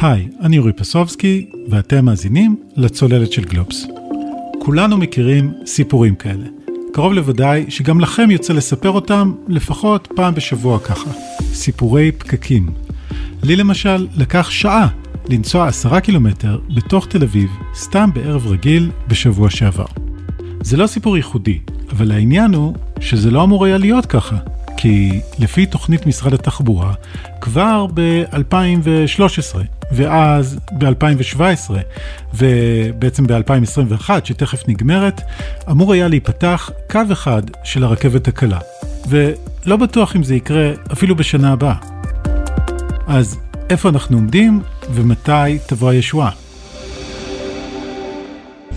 היי, אני אורי פסובסקי, ואתם מאזינים לצוללת של גלובס. כולנו מכירים סיפורים כאלה. קרוב לוודאי שגם לכם יוצא לספר אותם לפחות פעם בשבוע ככה. סיפורי פקקים. לי למשל לקח שעה לנסוע עשרה קילומטר בתוך תל אביב, סתם בערב רגיל, בשבוע שעבר. זה לא סיפור ייחודי, אבל העניין הוא שזה לא אמור היה להיות ככה. כי לפי תוכנית משרד התחבורה, כבר ב-2013, ואז ב-2017, ובעצם ב-2021, שתכף נגמרת, אמור היה להיפתח קו אחד של הרכבת הקלה. ולא בטוח אם זה יקרה אפילו בשנה הבאה. אז איפה אנחנו עומדים ומתי תבוא הישועה?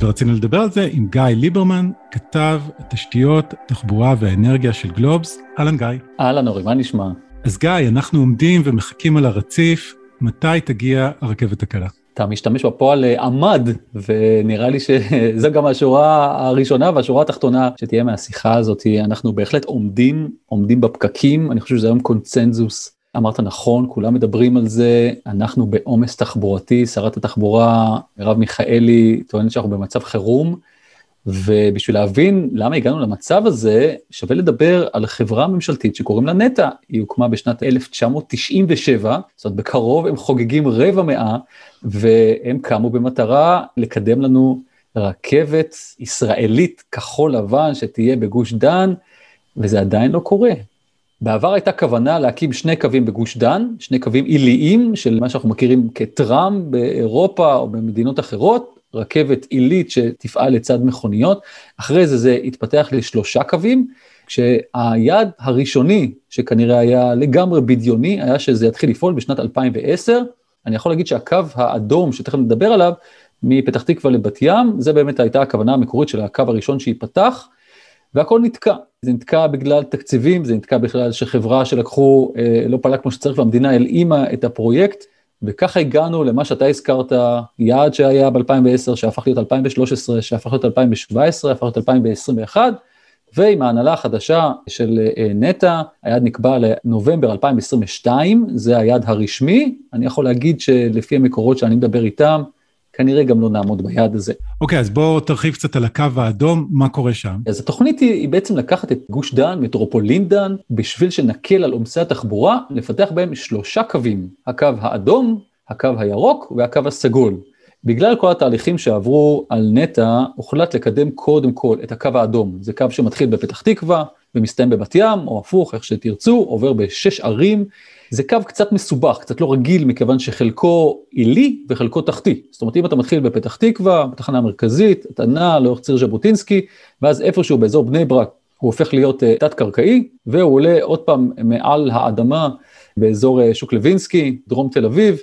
ורצינו לדבר על זה עם גיא ליברמן, כתב התשתיות, התחבורה והאנרגיה של גלובס. אהלן גיא. אהלן אורי, מה נשמע? אז גיא, אנחנו עומדים ומחכים על הרציף, מתי תגיע הרכבת הקלה? אתה משתמש בפועל אה, עמד, ונראה לי שזו גם השורה הראשונה והשורה התחתונה שתהיה מהשיחה הזאת. אנחנו בהחלט עומדים, עומדים בפקקים, אני חושב שזה היום קונצנזוס אמרת נכון, כולם מדברים על זה, אנחנו בעומס תחבורתי, שרת התחבורה מרב מיכאלי טוענת שאנחנו במצב חירום, ובשביל להבין למה הגענו למצב הזה, שווה לדבר על חברה ממשלתית שקוראים לה נטע, היא הוקמה בשנת 1997, זאת אומרת בקרוב הם חוגגים רבע מאה, והם קמו במטרה לקדם לנו רכבת ישראלית כחול לבן שתהיה בגוש דן, וזה עדיין לא קורה. בעבר הייתה כוונה להקים שני קווים בגוש דן, שני קווים עיליים של מה שאנחנו מכירים כטראם באירופה או במדינות אחרות, רכבת עילית שתפעל לצד מכוניות, אחרי זה זה התפתח לשלושה קווים, כשהיעד הראשוני שכנראה היה לגמרי בדיוני, היה שזה יתחיל לפעול בשנת 2010, אני יכול להגיד שהקו האדום שתכף נדבר עליו, מפתח תקווה לבת ים, זה באמת הייתה הכוונה המקורית של הקו הראשון שייפתח, והכל נתקע. זה נתקע בגלל תקציבים, זה נתקע בגלל שחברה שלקחו אה, לא פעלה כמו שצריך והמדינה הלאימה את הפרויקט, וככה הגענו למה שאתה הזכרת, יעד שהיה ב-2010, שהפך להיות 2013, שהפך להיות 2017, הפך להיות 2021, ועם ההנהלה החדשה של אה, נטע, היעד נקבע לנובמבר 2022, זה היעד הרשמי, אני יכול להגיד שלפי המקורות שאני מדבר איתם, כנראה גם לא נעמוד ביעד הזה. אוקיי, okay, אז בואו תרחיב קצת על הקו האדום, מה קורה שם? אז התוכנית היא, היא בעצם לקחת את גוש דן, מטרופולין דן, בשביל שנקל על עומסי התחבורה, לפתח בהם שלושה קווים, הקו האדום, הקו הירוק והקו הסגול. בגלל כל התהליכים שעברו על נטע, הוחלט לקדם קודם כל את הקו האדום. זה קו שמתחיל בפתח תקווה ומסתיים בבת ים, או הפוך, איך שתרצו, עובר בשש ערים. זה קו קצת מסובך, קצת לא רגיל, מכיוון שחלקו עילי וחלקו תחתי. זאת אומרת, אם אתה מתחיל בפתח תקווה, בתחנה המרכזית, אתה נע לאורך ציר ז'בוטינסקי, ואז איפשהו באזור בני ברק הוא הופך להיות uh, תת-קרקעי, והוא עולה עוד פעם מעל האדמה באזור uh, שוק לוינסקי, דרום תל אביב,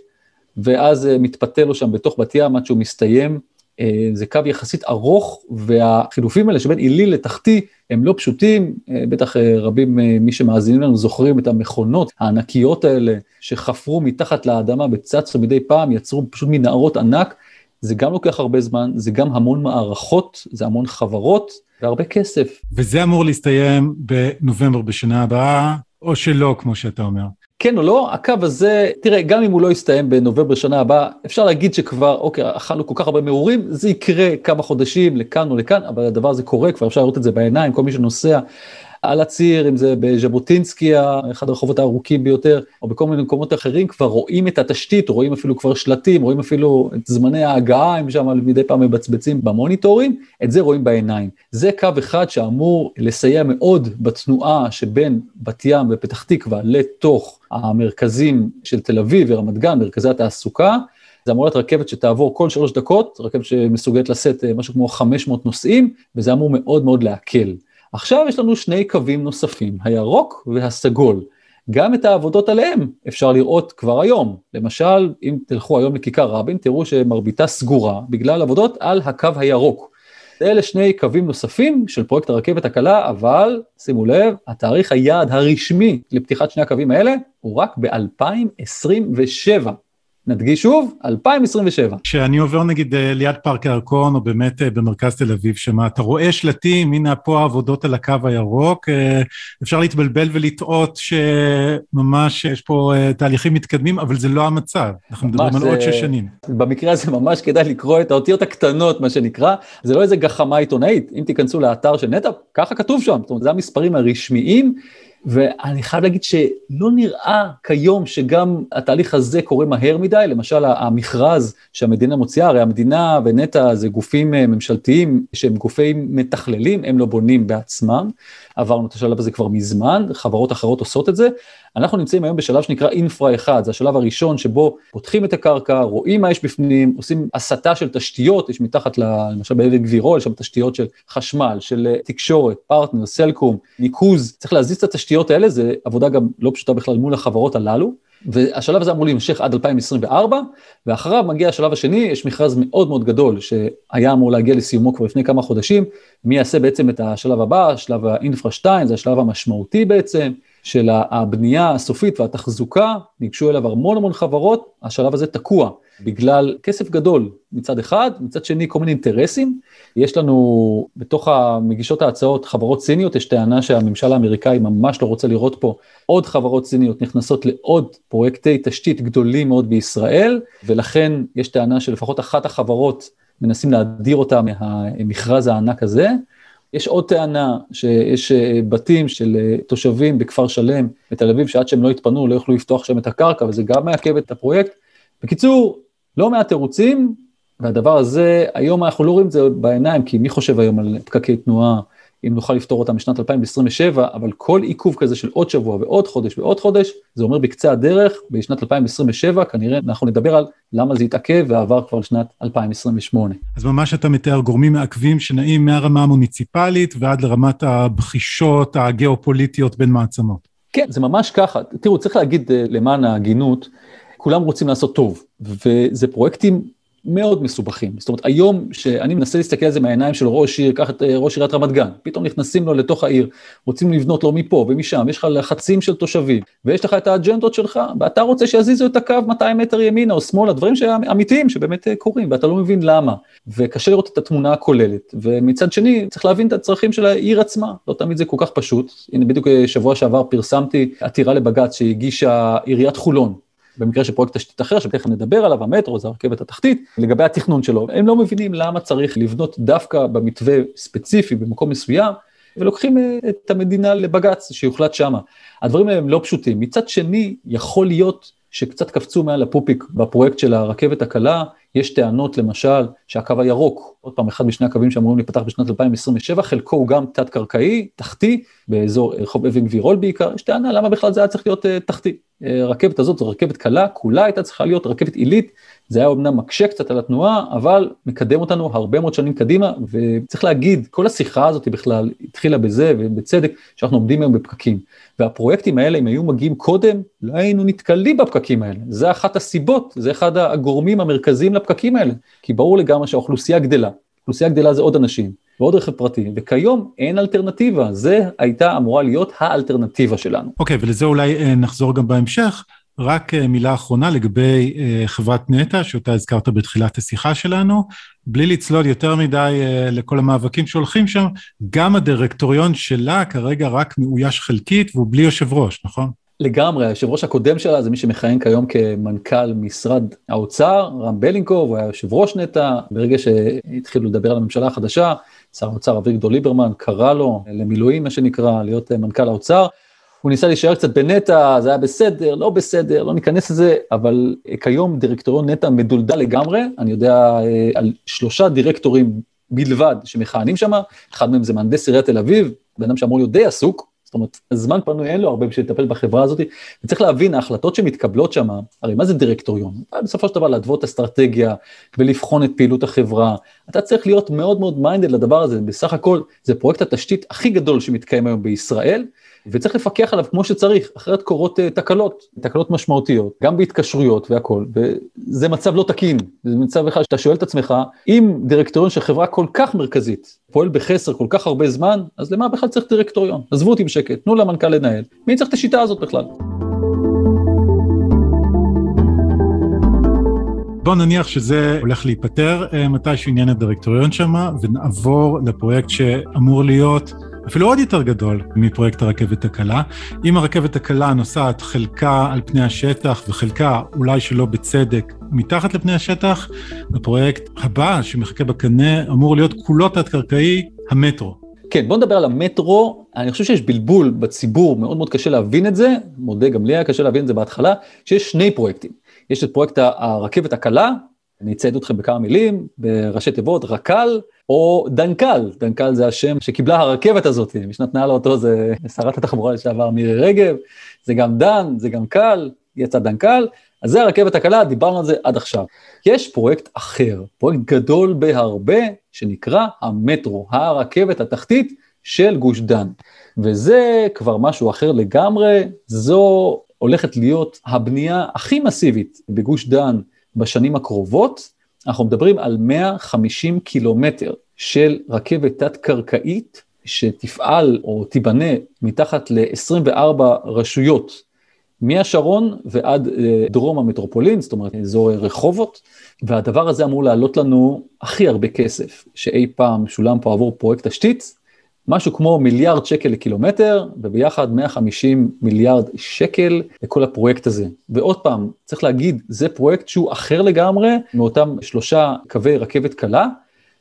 ואז uh, מתפתה לו שם בתוך בת ים עד שהוא מסתיים. Uh, זה קו יחסית ארוך, והחילופים האלה שבין עילי לתחתי הם לא פשוטים, אה, בטח אה, רבים אה, מי שמאזינים לנו זוכרים את המכונות הענקיות האלה שחפרו מתחת לאדמה וצצו מדי פעם, יצרו פשוט מנהרות ענק. זה גם לוקח הרבה זמן, זה גם המון מערכות, זה המון חברות והרבה כסף. וזה אמור להסתיים בנובמבר בשנה הבאה, או שלא, כמו שאתה אומר. כן או לא, הקו הזה, תראה, גם אם הוא לא יסתיים בנובמבר שנה הבאה, אפשר להגיד שכבר, אוקיי, אכלנו כל כך הרבה מעורים, זה יקרה כמה חודשים לכאן או לכאן, אבל הדבר הזה קורה, כבר אפשר לראות את זה בעיניים, כל מי שנוסע על הציר, אם זה בז'בוטינסקי, אחד הרחובות הארוכים ביותר, או בכל מיני מקומות אחרים, כבר רואים את התשתית, רואים אפילו כבר שלטים, רואים אפילו את זמני ההגעה, הם שם מדי פעם מבצבצים במוניטורים, את זה רואים בעיניים. זה קו אחד שאמור לסייע מאוד בתנועה שבין בת ים ופתח תקווה לתוך המרכזים של תל אביב ורמת גן, מרכזי התעסוקה. זה אמור להיות רכבת שתעבור כל שלוש דקות, רכבת שמסוגלת לשאת אה, משהו כמו 500 נוסעים, וזה אמור מאוד מאוד להקל. עכשיו יש לנו שני קווים נוספים, הירוק והסגול. גם את העבודות עליהם אפשר לראות כבר היום. למשל, אם תלכו היום לכיכר רבין, תראו שמרביתה סגורה בגלל עבודות על הקו הירוק. אלה שני קווים נוספים של פרויקט הרכבת הקלה, אבל שימו לב, התאריך היעד הרשמי לפתיחת שני הקווים האלה הוא רק ב-2027. נדגיש שוב, 2027. כשאני עובר נגיד אה, ליד פארק הירקון, או באמת אה, במרכז תל אביב, שמה, אתה רואה שלטים, הנה פה העבודות על הקו הירוק, אה, אפשר להתבלבל ולטעות שממש יש פה תהליכים מתקדמים, אבל זה לא המצב, אנחנו מדברים על עוד שש שנים. במקרה הזה ממש כדאי לקרוא את האותיות הקטנות, מה שנקרא, זה לא איזה גחמה עיתונאית, אם תיכנסו לאתר של נטע, ככה כתוב שם, זאת אומרת, זה המספרים הרשמיים. ואני חייב להגיד שלא נראה כיום שגם התהליך הזה קורה מהר מדי, למשל המכרז שהמדינה מוציאה, הרי המדינה ונטע זה גופים אה, ממשלתיים שהם גופים מתכללים, הם לא בונים בעצמם, עברנו את השלב הזה כבר מזמן, חברות אחרות עושות את זה. אנחנו נמצאים היום בשלב שנקרא אינפרה 1, זה השלב הראשון שבו פותחים את הקרקע, רואים מה יש בפנים, עושים הסטה של תשתיות, יש מתחת, למשל באבן גבירול, יש שם תשתיות של חשמל, של אה, תקשורת, פרטנר, סלקום, ניקוז, צריך להזיז את התשתיות האלה, זה עבודה גם לא פשוטה בכלל מול החברות הללו. והשלב הזה אמור להימשך עד 2024, ואחריו מגיע השלב השני, יש מכרז מאוד מאוד גדול שהיה אמור להגיע לסיומו כבר לפני כמה חודשים, מי יעשה בעצם את השלב הבא, שלב האינפרה 2, זה השלב המשמעותי בעצם, של הבנייה הסופית והתחזוקה, ניגשו אליו המון המון חברות, השלב הזה תקוע בגלל כסף גדול מצד אחד, מצד שני כל מיני אינטרסים. יש לנו בתוך המגישות ההצעות חברות סיניות, יש טענה שהממשל האמריקאי ממש לא רוצה לראות פה עוד חברות סיניות נכנסות לעוד פרויקטי תשתית גדולים מאוד בישראל, ולכן יש טענה שלפחות אחת החברות מנסים להדיר אותה מהמכרז הענק הזה. יש עוד טענה שיש אה, בתים של אה, תושבים בכפר שלם בתל אביב שעד שהם לא יתפנו לא יוכלו לפתוח שם את הקרקע וזה גם מעכב את הפרויקט. בקיצור, לא מעט תירוצים והדבר הזה היום אנחנו לא רואים את זה בעיניים כי מי חושב היום על פקקי תנועה אם נוכל לפתור אותם בשנת 2027, אבל כל עיכוב כזה של עוד שבוע ועוד חודש ועוד חודש, זה אומר בקצה הדרך, בשנת 2027 כנראה אנחנו נדבר על למה זה התעכב ועבר כבר לשנת 2028. אז ממש אתה מתאר גורמים מעכבים שנעים מהרמה המוניציפלית ועד לרמת הבחישות הגיאופוליטיות בין מעצמות. כן, זה ממש ככה. תראו, צריך להגיד אה, למען ההגינות, כולם רוצים לעשות טוב, וזה פרויקטים מאוד מסובכים. זאת אומרת, היום שאני מנסה להסתכל על זה מהעיניים של ראש עיר, קח את אה, ראש עיריית רמת גן, פתאום נכנסים לו לתוך העיר, רוצים לבנות לו מפה ומשם, יש לך לחצים של תושבים, ויש לך את האג'נדות שלך, ואתה רוצה שיזיזו את הקו 200 מטר ימינה או שמאלה, דברים אמיתיים שבאמת אה, קורים, ואתה לא מבין למה, וקשה לראות את התמונה הכוללת, ומצד שני, צריך להבין את הצרכים של העיר עצמה, לא תמיד זה כל כך פשוט. הנה, בדיוק אה, שבוע שעבר פרסמתי עתירה לבג"ץ שהגישה עיריית חולון, במקרה של פרויקט תשתית אחר, שתכף נדבר עליו, המטרו, זה הרכבת התחתית, לגבי התכנון שלו. הם לא מבינים למה צריך לבנות דווקא במתווה ספציפי במקום מסוים, ולוקחים אה, את המדינה לבג"ץ שיוחלט שמה. הדברים האלה הם לא פשוטים. מצד שני, יכול להיות שקצת קפצו מעל הפופיק בפרויקט של הרכבת הקלה, יש טענות למשל שהקו הירוק, עוד פעם אחד משני הקווים שאמורים להיפתח בשנת 2027, חלקו הוא גם תת-קרקעי, תחתי, באזור רחוב אבן גבירול בעיקר, יש טענה למה בכלל זה היה צריך להיות uh, תחתי. הרכבת הזאת זו רכבת קלה, כולה הייתה צריכה להיות רכבת עילית, זה היה אמנם מקשה קצת על התנועה, אבל מקדם אותנו הרבה מאוד שנים קדימה, וצריך להגיד, כל השיחה הזאת בכלל התחילה בזה, ובצדק, שאנחנו עומדים היום בפקקים. והפרויקטים האלה, אם היו מגיעים קודם, לא היינו נתקלים בפקקים האלה. זה אחת הסיבות, זה אחד הגורמים המרכזיים לפקקים האלה. כי ברור לגמרי שהאוכלוסייה גדלה, אוכלוסייה גדלה זה עוד אנשים. ועוד רכב פרטי, וכיום אין אלטרנטיבה, זה הייתה אמורה להיות האלטרנטיבה שלנו. אוקיי, okay, ולזה אולי אה, נחזור גם בהמשך. רק אה, מילה אחרונה לגבי אה, חברת נטע, שאותה הזכרת בתחילת השיחה שלנו, בלי לצלול יותר מדי לכל המאבקים שהולכים שם, גם הדירקטוריון שלה כרגע רק מאויש חלקית והוא בלי יושב ראש, נכון? לגמרי, היושב ראש הקודם שלה זה מי שמכהן כיום כמנכ"ל משרד האוצר, רם בלינקוב, הוא היה יושב ראש נטע, ברגע שהתחילו לדבר על הממשלה החדשה, שר האוצר אביגדור ליברמן קרא לו למילואים מה שנקרא, להיות מנכ"ל האוצר. הוא ניסה להישאר קצת בנטע, זה היה בסדר, לא בסדר, לא ניכנס לזה, אבל כיום דירקטוריון נטע מדולדל לגמרי, אני יודע אה, על שלושה דירקטורים בלבד שמכהנים שם, אחד מהם זה מהנדס עיריית תל אביב, בן אדם שאמור להיות די עסוק, זאת אומרת, זמן פנוי אין לו הרבה בשביל לטפל בחברה הזאת, וצריך להבין, ההחלטות שמתקבלות שם, הרי מה זה דירקטוריון? בסופו של דבר להתוות אסטרטגיה ולבחון את פעילות החברה. אתה צריך להיות מאוד מאוד minded לדבר הזה, בסך הכל זה פרויקט התשתית הכי גדול שמתקיים היום בישראל, וצריך לפקח עליו כמו שצריך, אחרת קורות uh, תקלות, תקלות משמעותיות, גם בהתקשרויות והכל, וזה מצב לא תקין, זה מצב אחד שאתה שואל את עצמך, אם דירקטוריון של חברה כל כך מרכזית פועל בחסר כל כך הרבה זמן, אז למה בכלל צריך דירקטוריון? עזבו אותי בשקט, תנו למנכ"ל לנהל, מי צריך את השיטה הזאת בכלל? בוא נניח שזה הולך להיפטר אה, מתישהו עניין הדירקטוריון שם, ונעבור לפרויקט שאמור להיות אפילו עוד יותר גדול מפרויקט הרכבת הקלה. אם הרכבת הקלה נוסעת חלקה על פני השטח וחלקה, אולי שלא בצדק, מתחת לפני השטח, הפרויקט הבא שמחכה בקנה אמור להיות כולו תת-קרקעי, המטרו. כן, בוא נדבר על המטרו, אני חושב שיש בלבול בציבור, מאוד מאוד קשה להבין את זה, מודה גם לי היה קשה להבין את זה בהתחלה, שיש שני פרויקטים. יש את פרויקט הרכבת הקלה, אני אצייד אתכם בכמה מילים, בראשי תיבות, רק"ל, או דנקל, דנקל זה השם שקיבלה הרכבת הזאת, מי שנתנה לו אותו זה שרת התחבורה לשעבר מירי רגב, זה גם דן, זה גם קל, יצא דנקל, אז זה הרכבת הקלה, דיברנו על זה עד עכשיו. יש פרויקט אחר, פרויקט גדול בהרבה, שנקרא המטרו, הרכבת התחתית של גוש דן. וזה כבר משהו אחר לגמרי, זו הולכת להיות הבנייה הכי מסיבית בגוש דן בשנים הקרובות, אנחנו מדברים על 150 קילומטר של רכבת תת-קרקעית שתפעל או תיבנה מתחת ל-24 רשויות, מהשרון ועד אה, דרום המטרופולין, זאת אומרת אזור רחובות, והדבר הזה אמור לעלות לנו הכי הרבה כסף שאי פעם שולם פה עבור פרויקט תשתית, משהו כמו מיליארד שקל לקילומטר, וביחד 150 מיליארד שקל לכל הפרויקט הזה. ועוד פעם, צריך להגיד, זה פרויקט שהוא אחר לגמרי מאותם שלושה קווי רכבת קלה.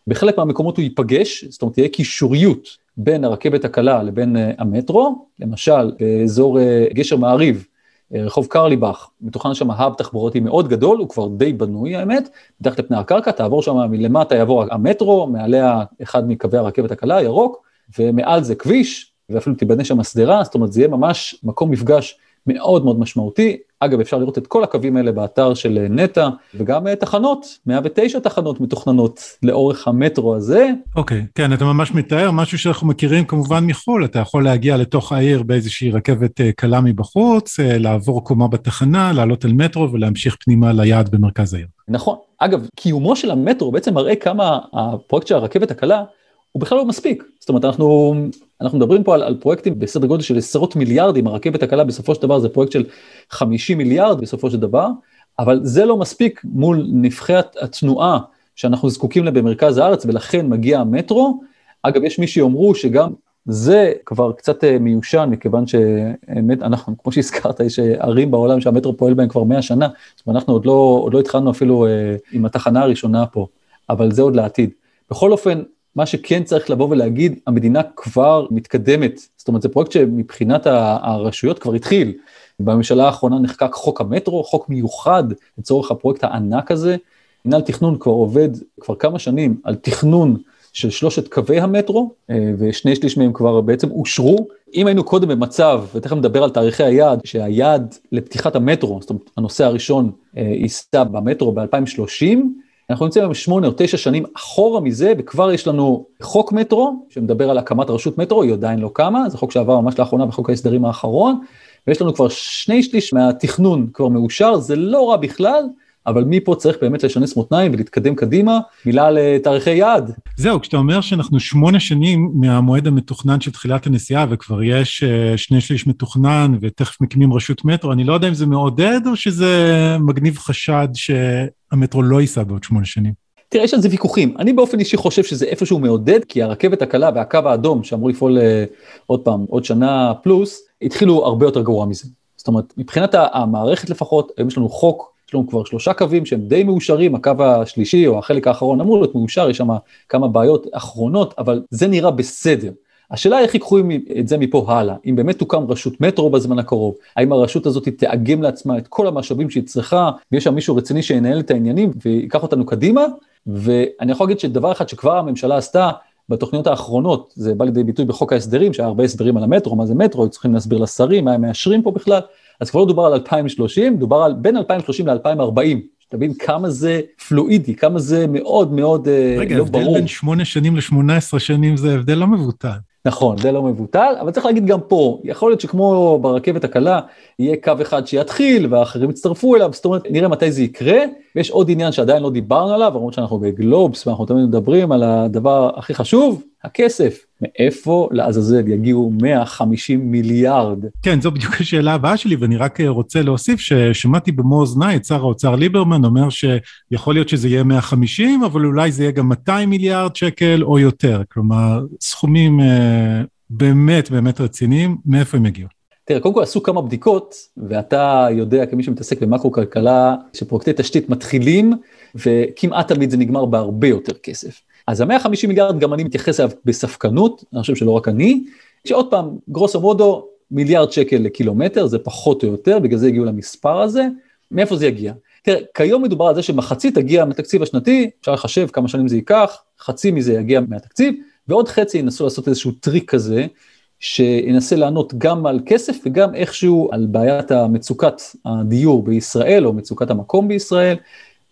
בחלק מהמקומות הוא ייפגש, זאת אומרת תהיה קישוריות בין הרכבת הקלה לבין uh, המטרו, למשל באזור uh, גשר מעריב, uh, רחוב קרליבך, מתוכנן שם האב תחבורתי מאוד גדול, הוא כבר די בנוי האמת, מתחת לפני הקרקע, תעבור שם מלמטה יעבור המטרו, מעליה אחד מקווי הרכבת הקלה, ירוק, ומעל זה כביש, ואפילו תיבנה שם שדרה, זאת אומרת זה יהיה ממש מקום מפגש מאוד מאוד משמעותי. אגב, אפשר לראות את כל הקווים האלה באתר של נטע, וגם אה, תחנות, 109 תחנות מתוכננות לאורך המטרו הזה. אוקיי, okay, כן, אתה ממש מתאר משהו שאנחנו מכירים כמובן מחו"ל, אתה יכול להגיע לתוך העיר באיזושהי רכבת אה, קלה מבחוץ, אה, לעבור קומה בתחנה, לעלות אל מטרו ולהמשיך פנימה ליעד במרכז העיר. נכון. אגב, קיומו של המטרו בעצם מראה כמה הפרויקט של הרכבת הקלה הוא בכלל לא מספיק. זאת אומרת, אנחנו, אנחנו מדברים פה על, על פרויקטים בסדר גודל של עשרות מיליארדים, הרכבת הקלה בסופו של דבר זה פרויקט של 50 מיליארד בסופו של דבר, אבל זה לא מספיק מול נבחי התנועה שאנחנו זקוקים לה במרכז הארץ, ולכן מגיע המטרו. אגב, יש מי שיאמרו שגם זה כבר קצת אה, מיושן, מכיוון שאמת, אנחנו, כמו שהזכרת, יש ערים בעולם שהמטרו פועל בהם כבר 100 שנה, זאת אומרת, אנחנו עוד לא, עוד לא התחלנו אפילו אה, עם התחנה הראשונה פה, אבל זה עוד לעתיד. בכל אופן, מה שכן צריך לבוא ולהגיד, המדינה כבר מתקדמת, זאת אומרת זה פרויקט שמבחינת הרשויות כבר התחיל. בממשלה האחרונה נחקק חוק המטרו, חוק מיוחד לצורך הפרויקט הענק הזה. מנהל תכנון כבר עובד כבר כמה שנים על תכנון של שלושת קווי המטרו, אה, ושני שליש מהם כבר בעצם אושרו. אם היינו קודם במצב, ותכף נדבר על תאריכי היעד, שהיעד לפתיחת המטרו, זאת אומרת הנושא הראשון אה, ייסע במטרו ב-2030, אנחנו נמצאים היום שמונה או תשע שנים אחורה מזה, וכבר יש לנו חוק מטרו, שמדבר על הקמת רשות מטרו, היא עדיין לא קמה, זה חוק שעבר ממש לאחרונה בחוק ההסדרים האחרון, ויש לנו כבר שני שליש מהתכנון כבר מאושר, זה לא רע בכלל, אבל מפה צריך באמת לשנס מותניים ולהתקדם קדימה, מילה לתאריכי יעד. זהו, כשאתה אומר שאנחנו שמונה שנים מהמועד המתוכנן של תחילת הנסיעה וכבר יש uh, שני שליש מתוכנן ותכף מקימים רשות מטרו, אני לא יודע אם זה מעודד או שזה מגניב חשד שהמטרו לא ייסע בעוד שמונה שנים. תראה, יש על זה ויכוחים. אני באופן אישי חושב שזה איפשהו מעודד, כי הרכבת הקלה והקו האדום שאמור לפעול uh, עוד פעם, עוד שנה פלוס, התחילו הרבה יותר גרוע מזה. זאת אומרת, מבחינת המערכת לפחות, היום יש לנו חוק יש לנו כבר שלושה קווים שהם די מאושרים, הקו השלישי או החלק האחרון אמור להיות מאושר, יש שם כמה בעיות אחרונות, אבל זה נראה בסדר. השאלה איך ייקחו את זה מפה הלאה, אם באמת תוקם רשות מטרו בזמן הקרוב, האם הרשות הזאת תאגם לעצמה את כל המשאבים שהיא צריכה, ויש שם מישהו רציני שינהל את העניינים ויקח אותנו קדימה, ואני יכול להגיד שדבר אחד שכבר הממשלה עשתה, בתוכניות האחרונות, זה בא לידי ביטוי בחוק ההסדרים, שהיה הרבה הסברים על המטרו, מה זה מטרו, היו צריכים להסביר לשרים, מה הם מאשרים פה בכלל, אז כבר לא דובר על 2030, דובר על בין 2030 ל-2040. שתבין כמה זה פלואידי, כמה זה מאוד מאוד אה, רגע, לא ברור. רגע, ההבדל בין 8 שנים ל-18 שנים זה הבדל לא מבוטל. נכון, זה לא מבוטל, אבל צריך להגיד גם פה, יכול להיות שכמו ברכבת הקלה, יהיה קו אחד שיתחיל והאחרים יצטרפו אליו, זאת אומרת, נראה מתי זה יקרה, ויש עוד עניין שעדיין לא דיברנו עליו, למרות שאנחנו בגלובס ואנחנו תמיד מדברים על הדבר הכי חשוב, הכסף. מאיפה לעזאזל יגיעו 150 מיליארד? כן, זו בדיוק השאלה הבאה שלי, ואני רק רוצה להוסיף ששמעתי במו אוזניי את שר האוצר ליברמן אומר שיכול להיות שזה יהיה 150, אבל אולי זה יהיה גם 200 מיליארד שקל או יותר. כלומר, סכומים אה, באמת באמת רציניים, מאיפה הם יגיעו? תראה, קודם כל עשו כמה בדיקות, ואתה יודע כמי שמתעסק במקרו-כלכלה, שפרויקטי תשתית מתחילים, וכמעט תמיד זה נגמר בהרבה יותר כסף. אז ה-150 מיליארד, גם אני מתייחס אליו בספקנות, אני חושב שלא רק אני, שעוד פעם, גרוסו מודו, מיליארד שקל לקילומטר, זה פחות או יותר, בגלל זה הגיעו למספר הזה. מאיפה זה יגיע? תראה, כיום מדובר על זה שמחצית תגיע מהתקציב השנתי, אפשר לחשב כמה שנים זה ייקח, חצי מזה יגיע מהתקציב, ועוד חצי ינסו לעשות איזשהו טריק כזה, שינסה לענות גם על כסף וגם איכשהו על בעיית המצוקת הדיור בישראל או מצוקת המקום בישראל.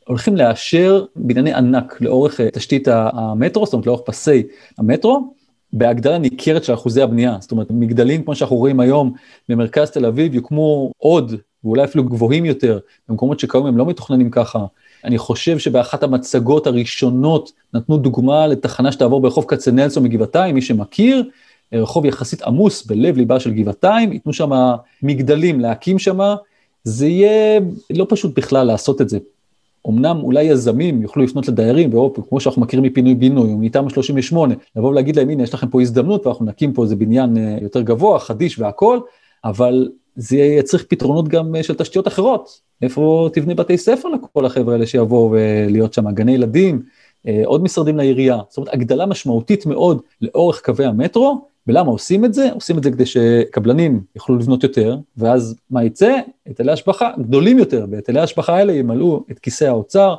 הולכים לאשר בנייני ענק לאורך אה, תשתית המטרו, זאת אומרת לאורך פסי המטרו, בהגדלה ניכרת של אחוזי הבנייה. זאת אומרת, מגדלים כמו שאנחנו רואים היום במרכז תל אביב יוקמו עוד, ואולי אפילו גבוהים יותר, במקומות שכיום הם לא מתוכננים ככה. אני חושב שבאחת המצגות הראשונות נתנו דוגמה לתחנה שתעבור ברחוב כצנלסון מגבעתיים, מי שמכיר, רחוב יחסית עמוס בלב ליבה של גבעתיים, ייתנו שם מגדלים להקים שם, זה יהיה לא פשוט בכלל לעשות את זה. אמנם אולי יזמים יוכלו לפנות לדיירים באירופה, כמו שאנחנו מכירים מפינוי בינוי או מתמ"א 38, לבוא ולהגיד להם הנה יש לכם פה הזדמנות ואנחנו נקים פה איזה בניין אה, יותר גבוה, חדיש והכל, אבל זה יצריך פתרונות גם אה, של תשתיות אחרות. איפה תבנה בתי ספר לכל החבר'ה האלה שיבואו ולהיות שם, גני ילדים, אה, עוד משרדים לעירייה, זאת אומרת הגדלה משמעותית מאוד לאורך קווי המטרו, ולמה עושים את זה? עושים את זה כדי שקבלנים יוכלו לבנות יותר, ואז מה יצא? היטלי השבחה גדולים יותר, והיטלי ההשבחה האלה ימלאו את כיסי האוצר,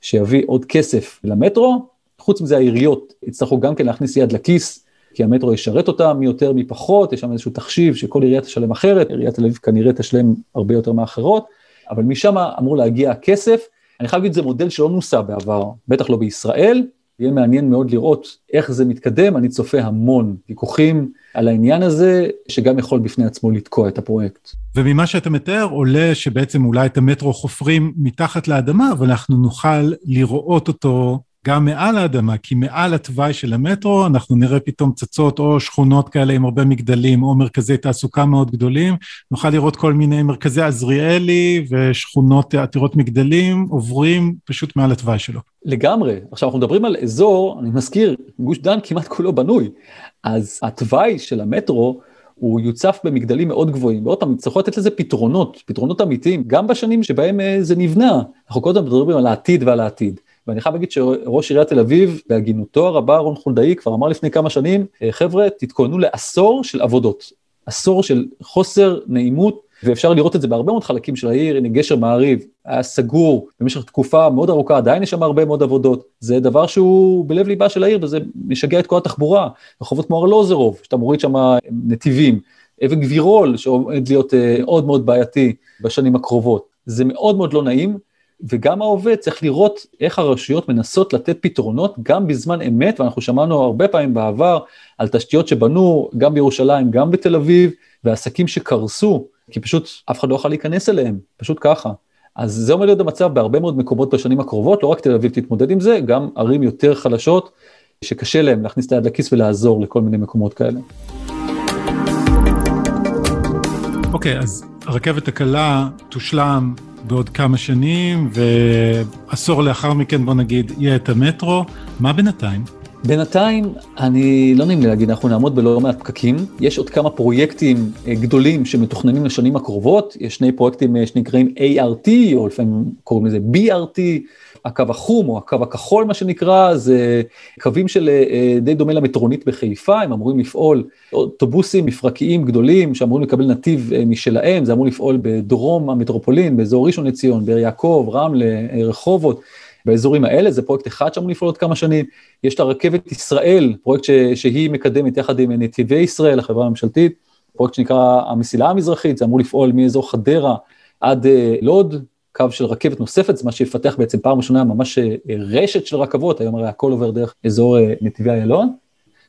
שיביא עוד כסף למטרו. חוץ מזה העיריות יצטרכו גם כן להכניס יד לכיס, כי המטרו ישרת אותם מי יותר מי פחות, יש שם איזשהו תחשיב שכל עירייה תשלם אחרת, עיריית תל אביב כנראה תשלם הרבה יותר מאחרות, אבל משם אמור להגיע הכסף. אני חייב להגיד, זה מודל שלא נוסה בעבר, בטח לא בישראל, יהיה מעניין מאוד לראות איך זה מתקדם, אני צופה המון ויכוחים על העניין הזה, שגם יכול בפני עצמו לתקוע את הפרויקט. וממה שאתה מתאר עולה שבעצם אולי את המטרו חופרים מתחת לאדמה, אבל אנחנו נוכל לראות אותו גם מעל האדמה, כי מעל התוואי של המטרו אנחנו נראה פתאום צצות או שכונות כאלה עם הרבה מגדלים או מרכזי תעסוקה מאוד גדולים, נוכל לראות כל מיני מרכזי עזריאלי ושכונות עתירות מגדלים עוברים פשוט מעל התוואי שלו. לגמרי. עכשיו אנחנו מדברים על אזור, אני מזכיר, גוש דן כמעט כולו בנוי, אז התוואי של המטרו הוא יוצף במגדלים מאוד גבוהים, ועוד פעם, יצטרכו לתת לזה פתרונות, פתרונות אמיתיים, גם בשנים שבהם אה, זה נבנה. אנחנו קודם מדברים על העתיד ועל העתיד. ואני חייב להגיד שראש עיריית תל אביב, בהגינותו הרבה, רון חולדאי, כבר אמר לפני כמה שנים, אה, חבר'ה, תתכוננו לעשור של עבודות. עשור של חוסר נעימות, ואפשר לראות את זה בהרבה מאוד חלקים של העיר, הנה גשר מעריב, היה סגור במשך תקופה מאוד ארוכה, עדיין יש שם הרבה מאוד עבודות. זה דבר שהוא בלב ליבה של העיר, וזה משגע את כל התחבורה. רחובות כמו ארלוזרוב, שאתה מוריד שם נתיבים, אבן גבירול, שעומד להיות uh, מאוד מאוד בעייתי בשנים הקרובות. זה מאוד מאוד לא נעים, וגם העובד צריך לראות איך הרשויות מנסות לתת פתרונות גם בזמן אמת, ואנחנו שמענו הרבה פעמים בעבר על תשתיות שבנו גם בירושלים, גם בתל אביב, ועסקים שקרסו, כי פשוט אף אחד לא יכול להיכנס אליהם, פשוט ככה. אז זה עומד להיות המצב בהרבה מאוד מקומות בשנים הקרובות, לא רק תל אביב תתמודד עם זה, גם ערים יותר חלשות, שקשה להם להכניס את היד לכיס ולעזור לכל מיני מקומות כאלה. אוקיי, okay, אז הרכבת הקלה תושלם בעוד כמה שנים, ועשור לאחר מכן, בוא נגיד, יהיה את המטרו. מה בינתיים? בינתיים, אני לא נעים לי להגיד, אנחנו נעמוד בלא מעט פקקים. יש עוד כמה פרויקטים אה, גדולים שמתוכננים לשנים הקרובות. יש שני פרויקטים אה, שנקראים ART, או לפעמים קוראים לזה BRT, הקו החום או הקו הכחול מה שנקרא, זה קווים של אה, די דומה למטרונית בחיפה, הם אמורים לפעול אוטובוסים מפרקיים גדולים שאמורים לקבל נתיב משלהם, זה אמור לפעול בדרום המטרופולין, באזור ראשון לציון, באר יעקב, רמלה, רחובות. באזורים האלה, זה פרויקט אחד שאמור לפעול עוד כמה שנים. יש את הרכבת ישראל, פרויקט ש, שהיא מקדמת יחד עם נתיבי ישראל, החברה הממשלתית, פרויקט שנקרא המסילה המזרחית, זה אמור לפעול מאזור חדרה עד לוד, קו של רכבת נוספת, זה מה שיפתח בעצם פעם ראשונה ממש uh, רשת של רכבות, היום הרי הכל עובר דרך אזור uh, נתיבי איילון.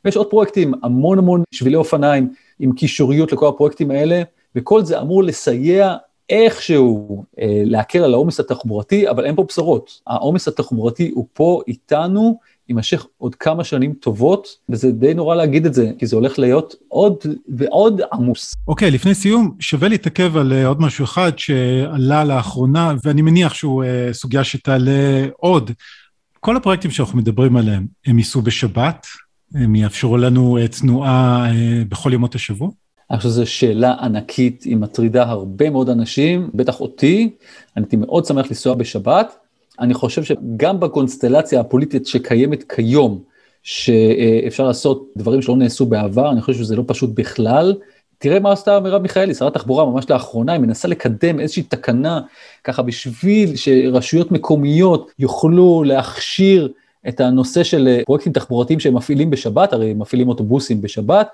ויש עוד פרויקטים, המון המון שבילי אופניים עם קישוריות לכל הפרויקטים האלה, וכל זה אמור לסייע איכשהו אה, להקל על העומס התחבורתי, אבל אין פה בשורות. העומס התחבורתי הוא פה איתנו, יימשך עוד כמה שנים טובות, וזה די נורא להגיד את זה, כי זה הולך להיות עוד ועוד עמוס. אוקיי, okay, לפני סיום, שווה להתעכב על uh, עוד משהו אחד שעלה לאחרונה, ואני מניח שהוא uh, סוגיה שתעלה עוד. כל הפרויקטים שאנחנו מדברים עליהם, הם ייסעו בשבת? הם יאפשרו לנו uh, תנועה uh, בכל ימות השבוע? אני חושב שזו שאלה ענקית, היא מטרידה הרבה מאוד אנשים, בטח אותי, אני הייתי מאוד שמח לנסוע בשבת. אני חושב שגם בקונסטלציה הפוליטית שקיימת כיום, שאפשר לעשות דברים שלא נעשו בעבר, אני חושב שזה לא פשוט בכלל. תראה מה עשתה מרב מיכאלי, שרת התחבורה ממש לאחרונה, היא מנסה לקדם איזושהי תקנה, ככה בשביל שרשויות מקומיות יוכלו להכשיר את הנושא של פרויקטים תחבורתיים שהם מפעילים בשבת, הרי הם מפעילים אוטובוסים בשבת,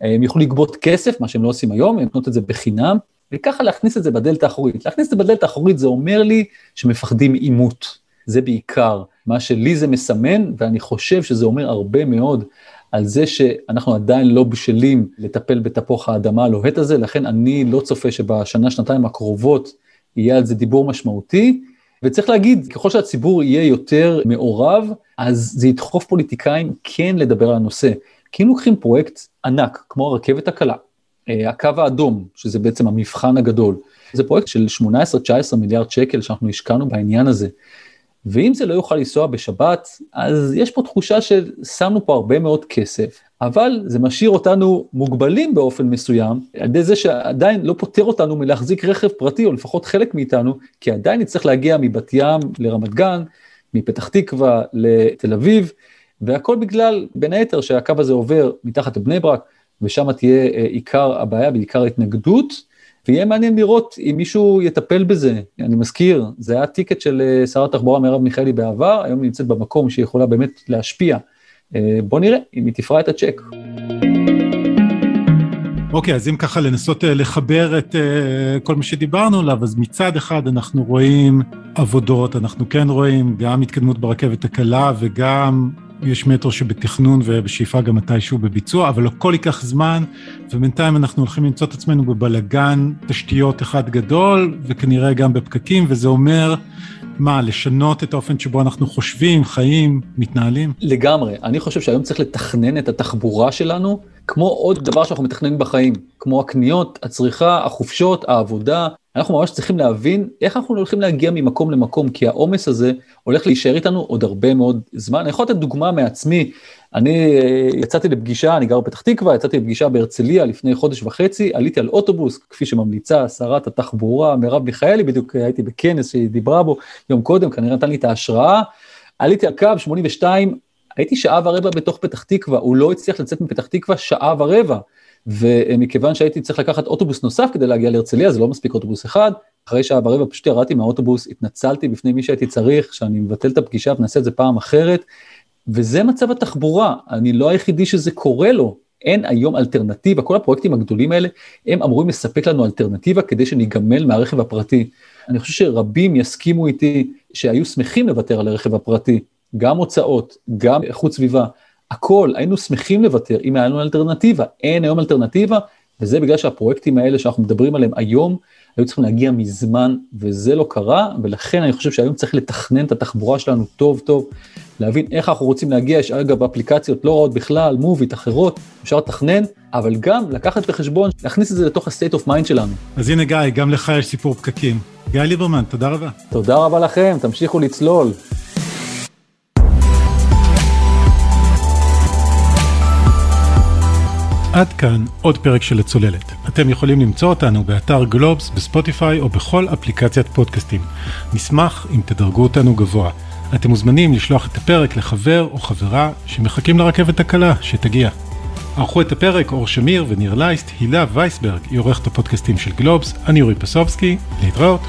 הם יוכלו לגבות כסף, מה שהם לא עושים היום, הם נותנות את זה בחינם, וככה להכניס את זה בדלת האחורית. להכניס את זה בדלת האחורית זה אומר לי שמפחדים עימות. זה בעיקר מה שלי זה מסמן, ואני חושב שזה אומר הרבה מאוד על זה שאנחנו עדיין לא בשלים לטפל בתפוח האדמה הלוהט הזה, לכן אני לא צופה שבשנה, שנתיים הקרובות יהיה על זה דיבור משמעותי. וצריך להגיד, ככל שהציבור יהיה יותר מעורב, אז זה ידחוף פוליטיקאים כן לדבר על הנושא. כי אם לוקחים פרויקט ענק, כמו הרכבת הקלה, הקו האדום, שזה בעצם המבחן הגדול, זה פרויקט של 18-19 מיליארד שקל שאנחנו השקענו בעניין הזה. ואם זה לא יוכל לנסוע בשבת, אז יש פה תחושה ששמנו פה הרבה מאוד כסף, אבל זה משאיר אותנו מוגבלים באופן מסוים, על ידי זה שעדיין לא פוטר אותנו מלהחזיק רכב פרטי, או לפחות חלק מאיתנו, כי עדיין נצטרך להגיע מבת ים לרמת גן, מפתח תקווה לתל אביב, והכל בגלל, בין היתר, שהקו הזה עובר מתחת לבני ברק, ושם תהיה אה, עיקר הבעיה בעיקר ההתנגדות, ויהיה מעניין לראות אם מישהו יטפל בזה. אני מזכיר, זה היה טיקט של אה, שר התחבורה מרב מיכאלי בעבר, היום היא נמצאת במקום שהיא יכולה באמת להשפיע. אה, בוא נראה אם היא תפרע את הצ'ק. אוקיי, okay, אז אם ככה לנסות לחבר את uh, כל מה שדיברנו עליו, אז מצד אחד אנחנו רואים עבודות, אנחנו כן רואים גם התקדמות ברכבת הקלה וגם יש מטרו שבתכנון ובשאיפה גם מתישהו בביצוע, אבל הכל ייקח זמן, ובינתיים אנחנו הולכים למצוא את עצמנו בבלגן תשתיות אחד גדול, וכנראה גם בפקקים, וזה אומר, מה, לשנות את האופן שבו אנחנו חושבים, חיים, מתנהלים? לגמרי. אני חושב שהיום צריך לתכנן את התחבורה שלנו, כמו עוד דבר שאנחנו מתכננים בחיים, כמו הקניות, הצריכה, החופשות, העבודה, אנחנו ממש צריכים להבין איך אנחנו הולכים להגיע ממקום למקום, כי העומס הזה הולך להישאר איתנו עוד הרבה מאוד זמן. אני יכול לתת דוגמה מעצמי, אני אה, יצאתי לפגישה, אני גר בפתח תקווה, יצאתי לפגישה בהרצליה לפני חודש וחצי, עליתי על אוטובוס, כפי שממליצה שרת התחבורה מרב מיכאלי, בדיוק הייתי בכנס שהיא דיברה בו יום קודם, כנראה נתן לי את ההשראה, עליתי על קו 82, הייתי שעה ורבע בתוך פתח תקווה, הוא לא הצליח לצאת מפתח תקווה שעה ורבע. ומכיוון שהייתי צריך לקחת אוטובוס נוסף כדי להגיע להרצליה, זה לא מספיק אוטובוס אחד, אחרי שעה ברבע פשוט ירדתי מהאוטובוס, התנצלתי בפני מי שהייתי צריך, שאני מבטל את הפגישה ונעשה את זה פעם אחרת, וזה מצב התחבורה, אני לא היחידי שזה קורה לו, אין היום אלטרנטיבה, כל הפרויקטים הגדולים האלה, הם אמורים לספק לנו אלטרנטיבה כדי שניגמל מהרכב הפרטי. אני חושב שרבים יסכימו איתי שהיו שמחים לוותר על הרכב הפרטי, גם הוצאות, גם איכות סביבה, הכל, היינו שמחים לוותר אם היה לנו אלטרנטיבה, אין היום אלטרנטיבה, וזה בגלל שהפרויקטים האלה שאנחנו מדברים עליהם היום, היו צריכים להגיע מזמן, וזה לא קרה, ולכן אני חושב שהיום צריך לתכנן את התחבורה שלנו טוב טוב, להבין איך אנחנו רוצים להגיע, יש אגב אפליקציות לא רעות בכלל, מוביט, אחרות, אפשר לתכנן, אבל גם לקחת בחשבון, להכניס את זה לתוך ה-state of mind שלנו. אז הנה גיא, גם לך יש סיפור פקקים. גיא ליברמן, תודה רבה. תודה רבה לכם, תמשיכו לצלול. עד כאן עוד פרק של הצוללת. אתם יכולים למצוא אותנו באתר גלובס, בספוטיפיי או בכל אפליקציית פודקאסטים. נשמח אם תדרגו אותנו גבוה. אתם מוזמנים לשלוח את הפרק לחבר או חברה שמחכים לרכבת הקלה שתגיע. ערכו את הפרק אור שמיר וניר לייסט, הילה וייסברג היא עורכת הפודקאסטים של גלובס, אני אורי פסובסקי, להתראות.